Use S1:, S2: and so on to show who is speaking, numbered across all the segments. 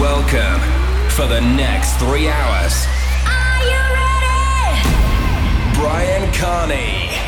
S1: Welcome for the next three hours. Are you
S2: ready?
S1: Brian Carney.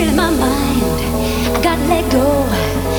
S2: In my mind. I gotta let go.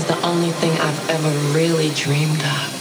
S3: is the only thing I've ever really dreamed of.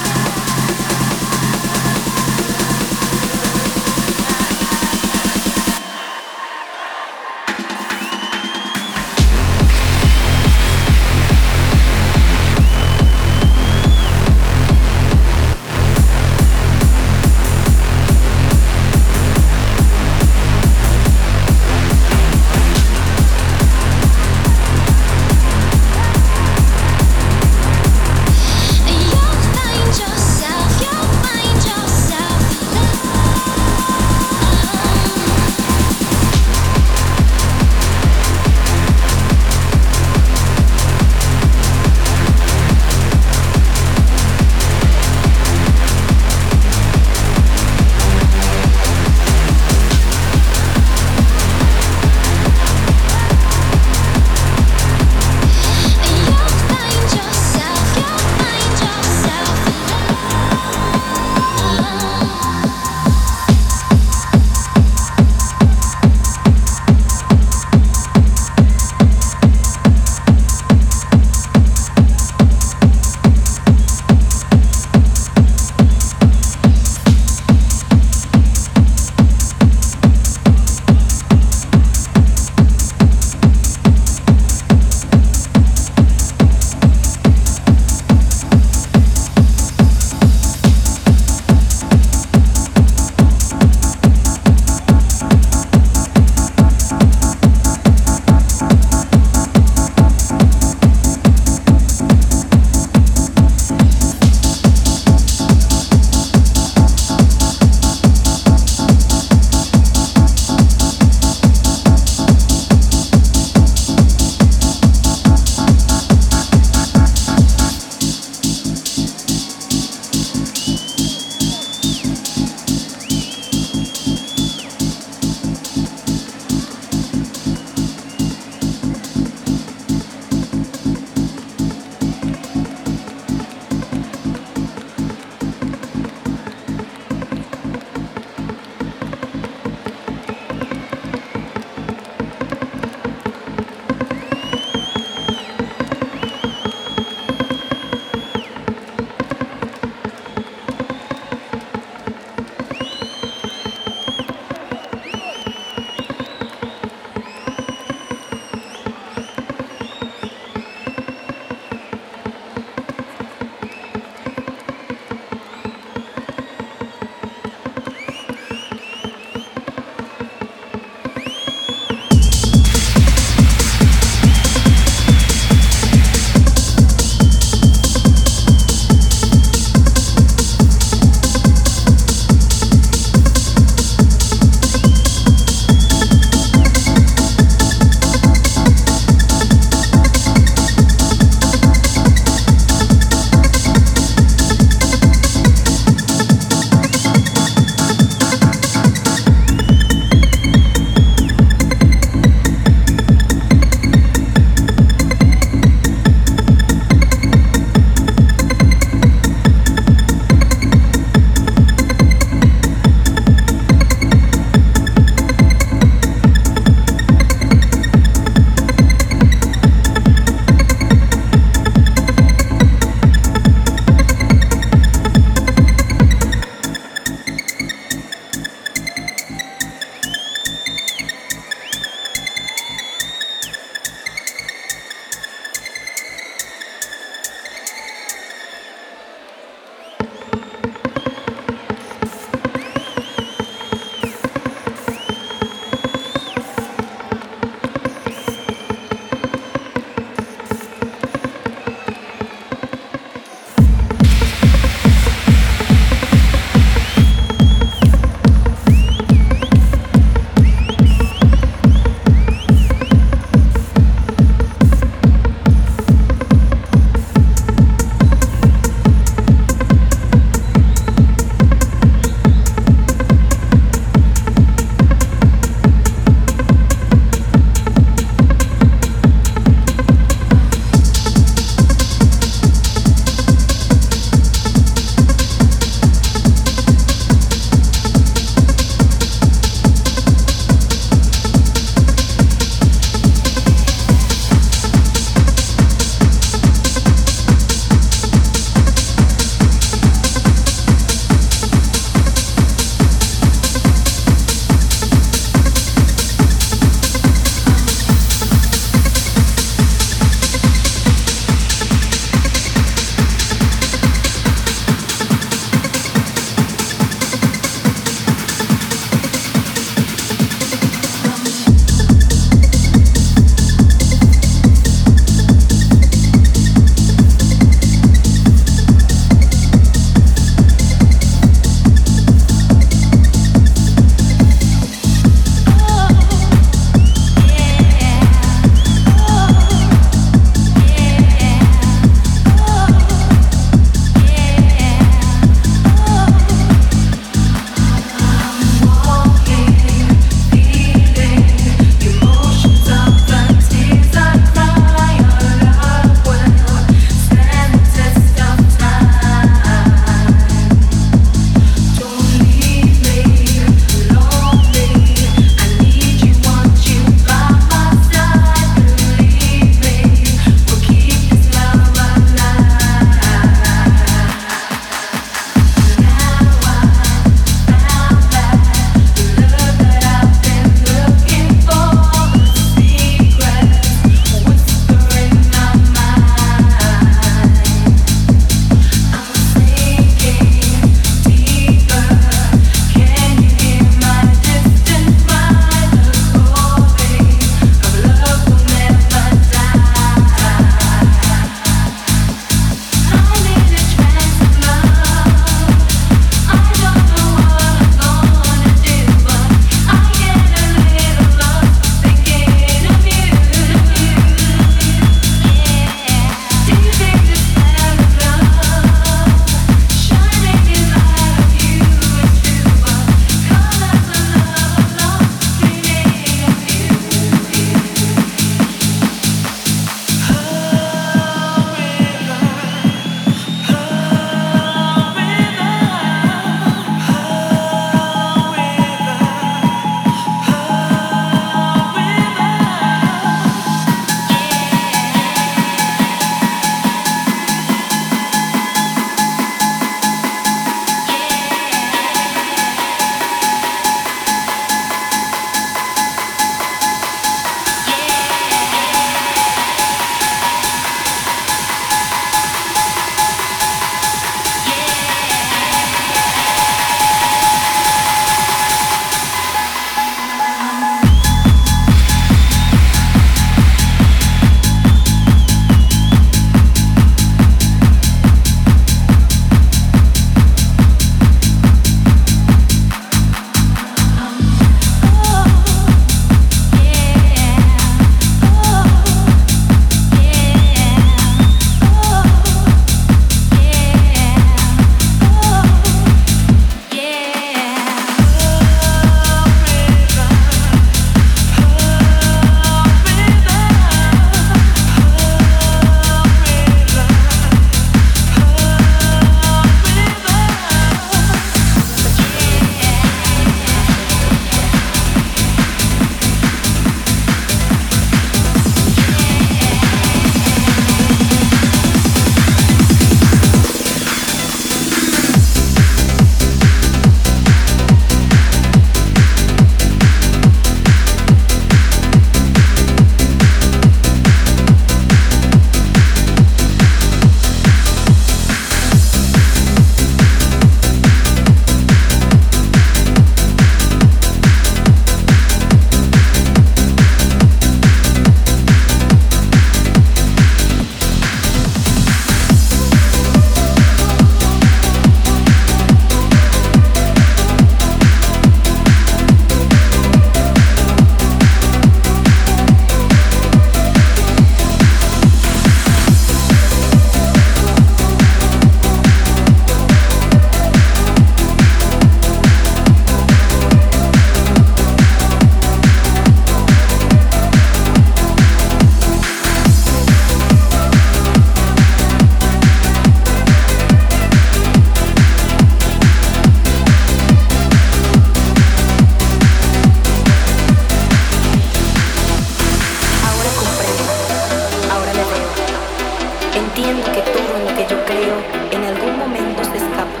S4: Entiendo que todo en lo que yo creo en algún momento se escapa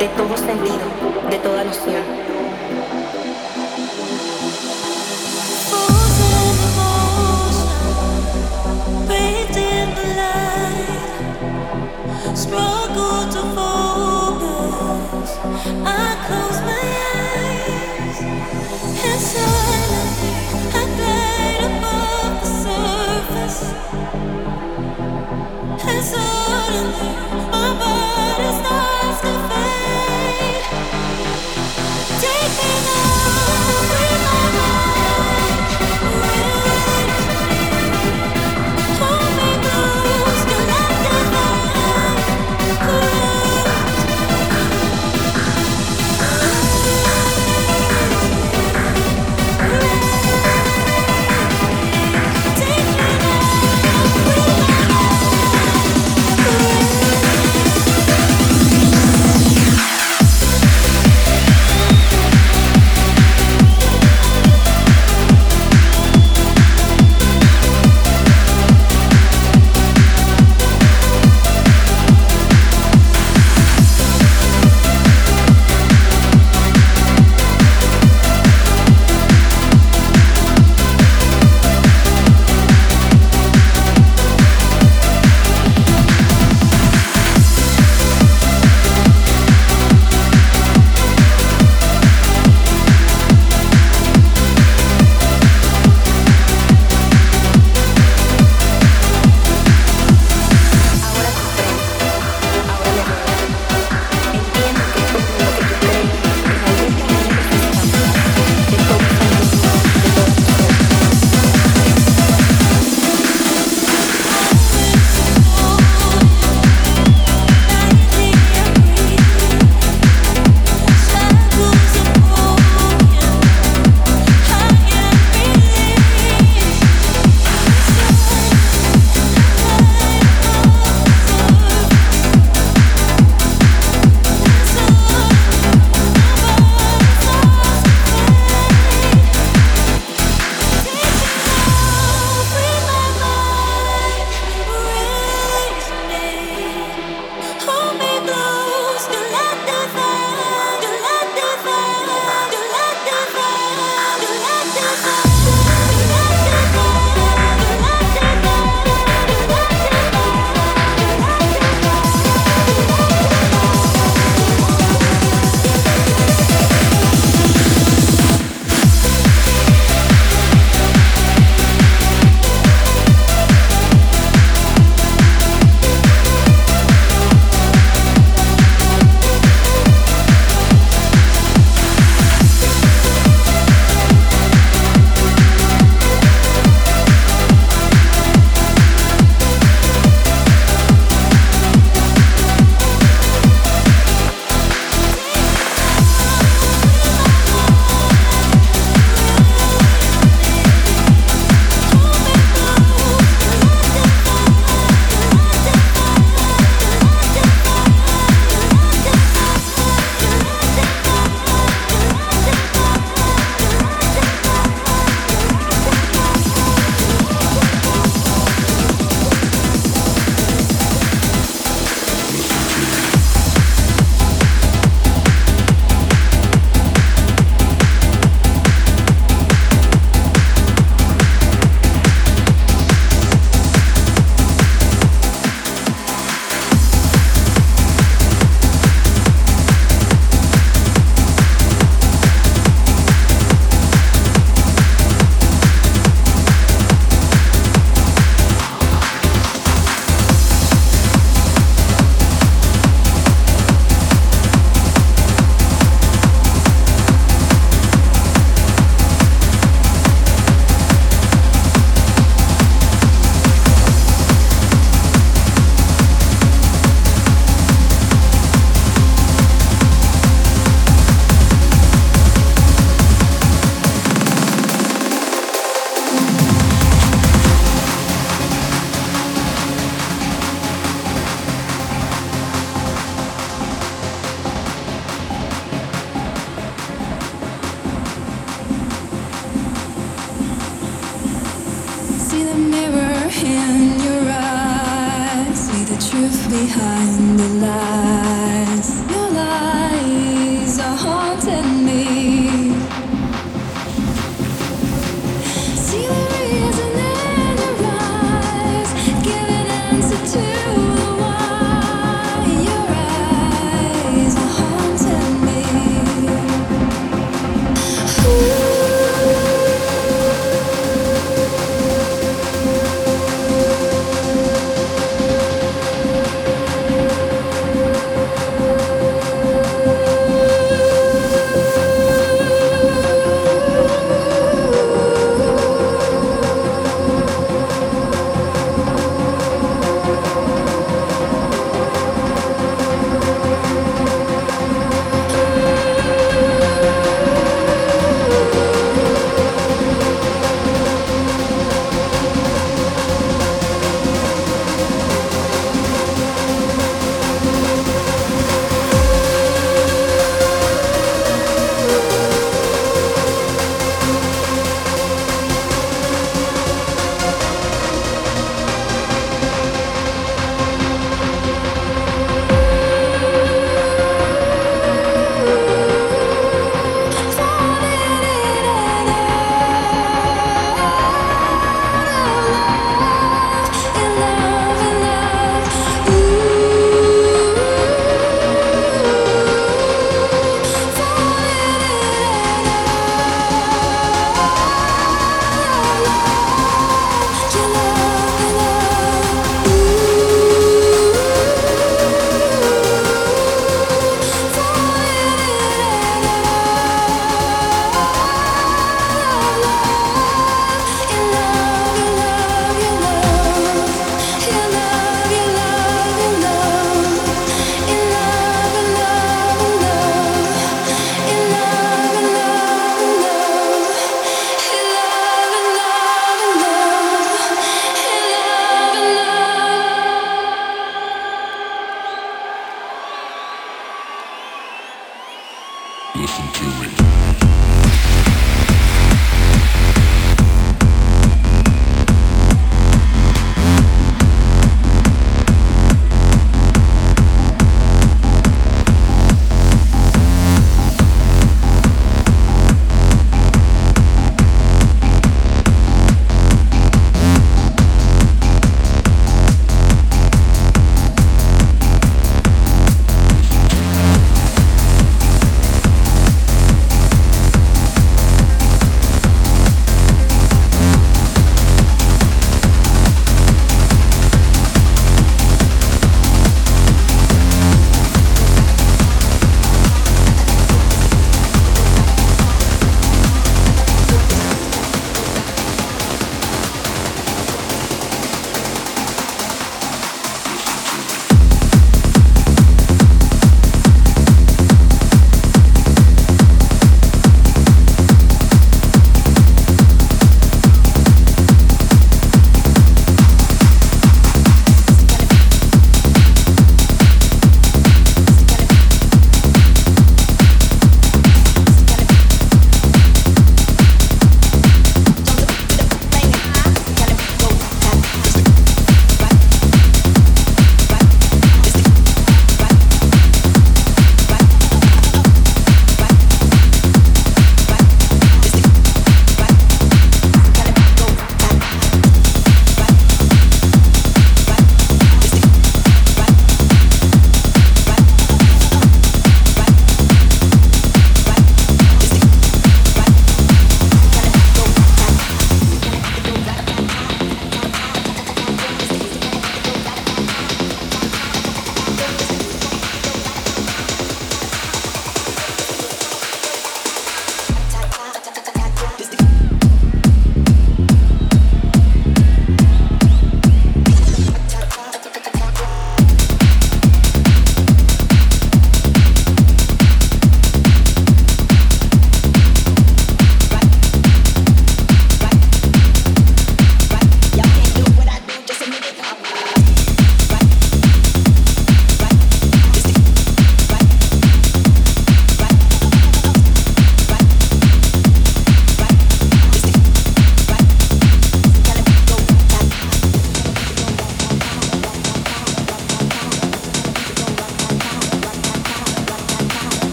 S4: de todo sentido, de toda noción.
S2: I glide above the surface. you.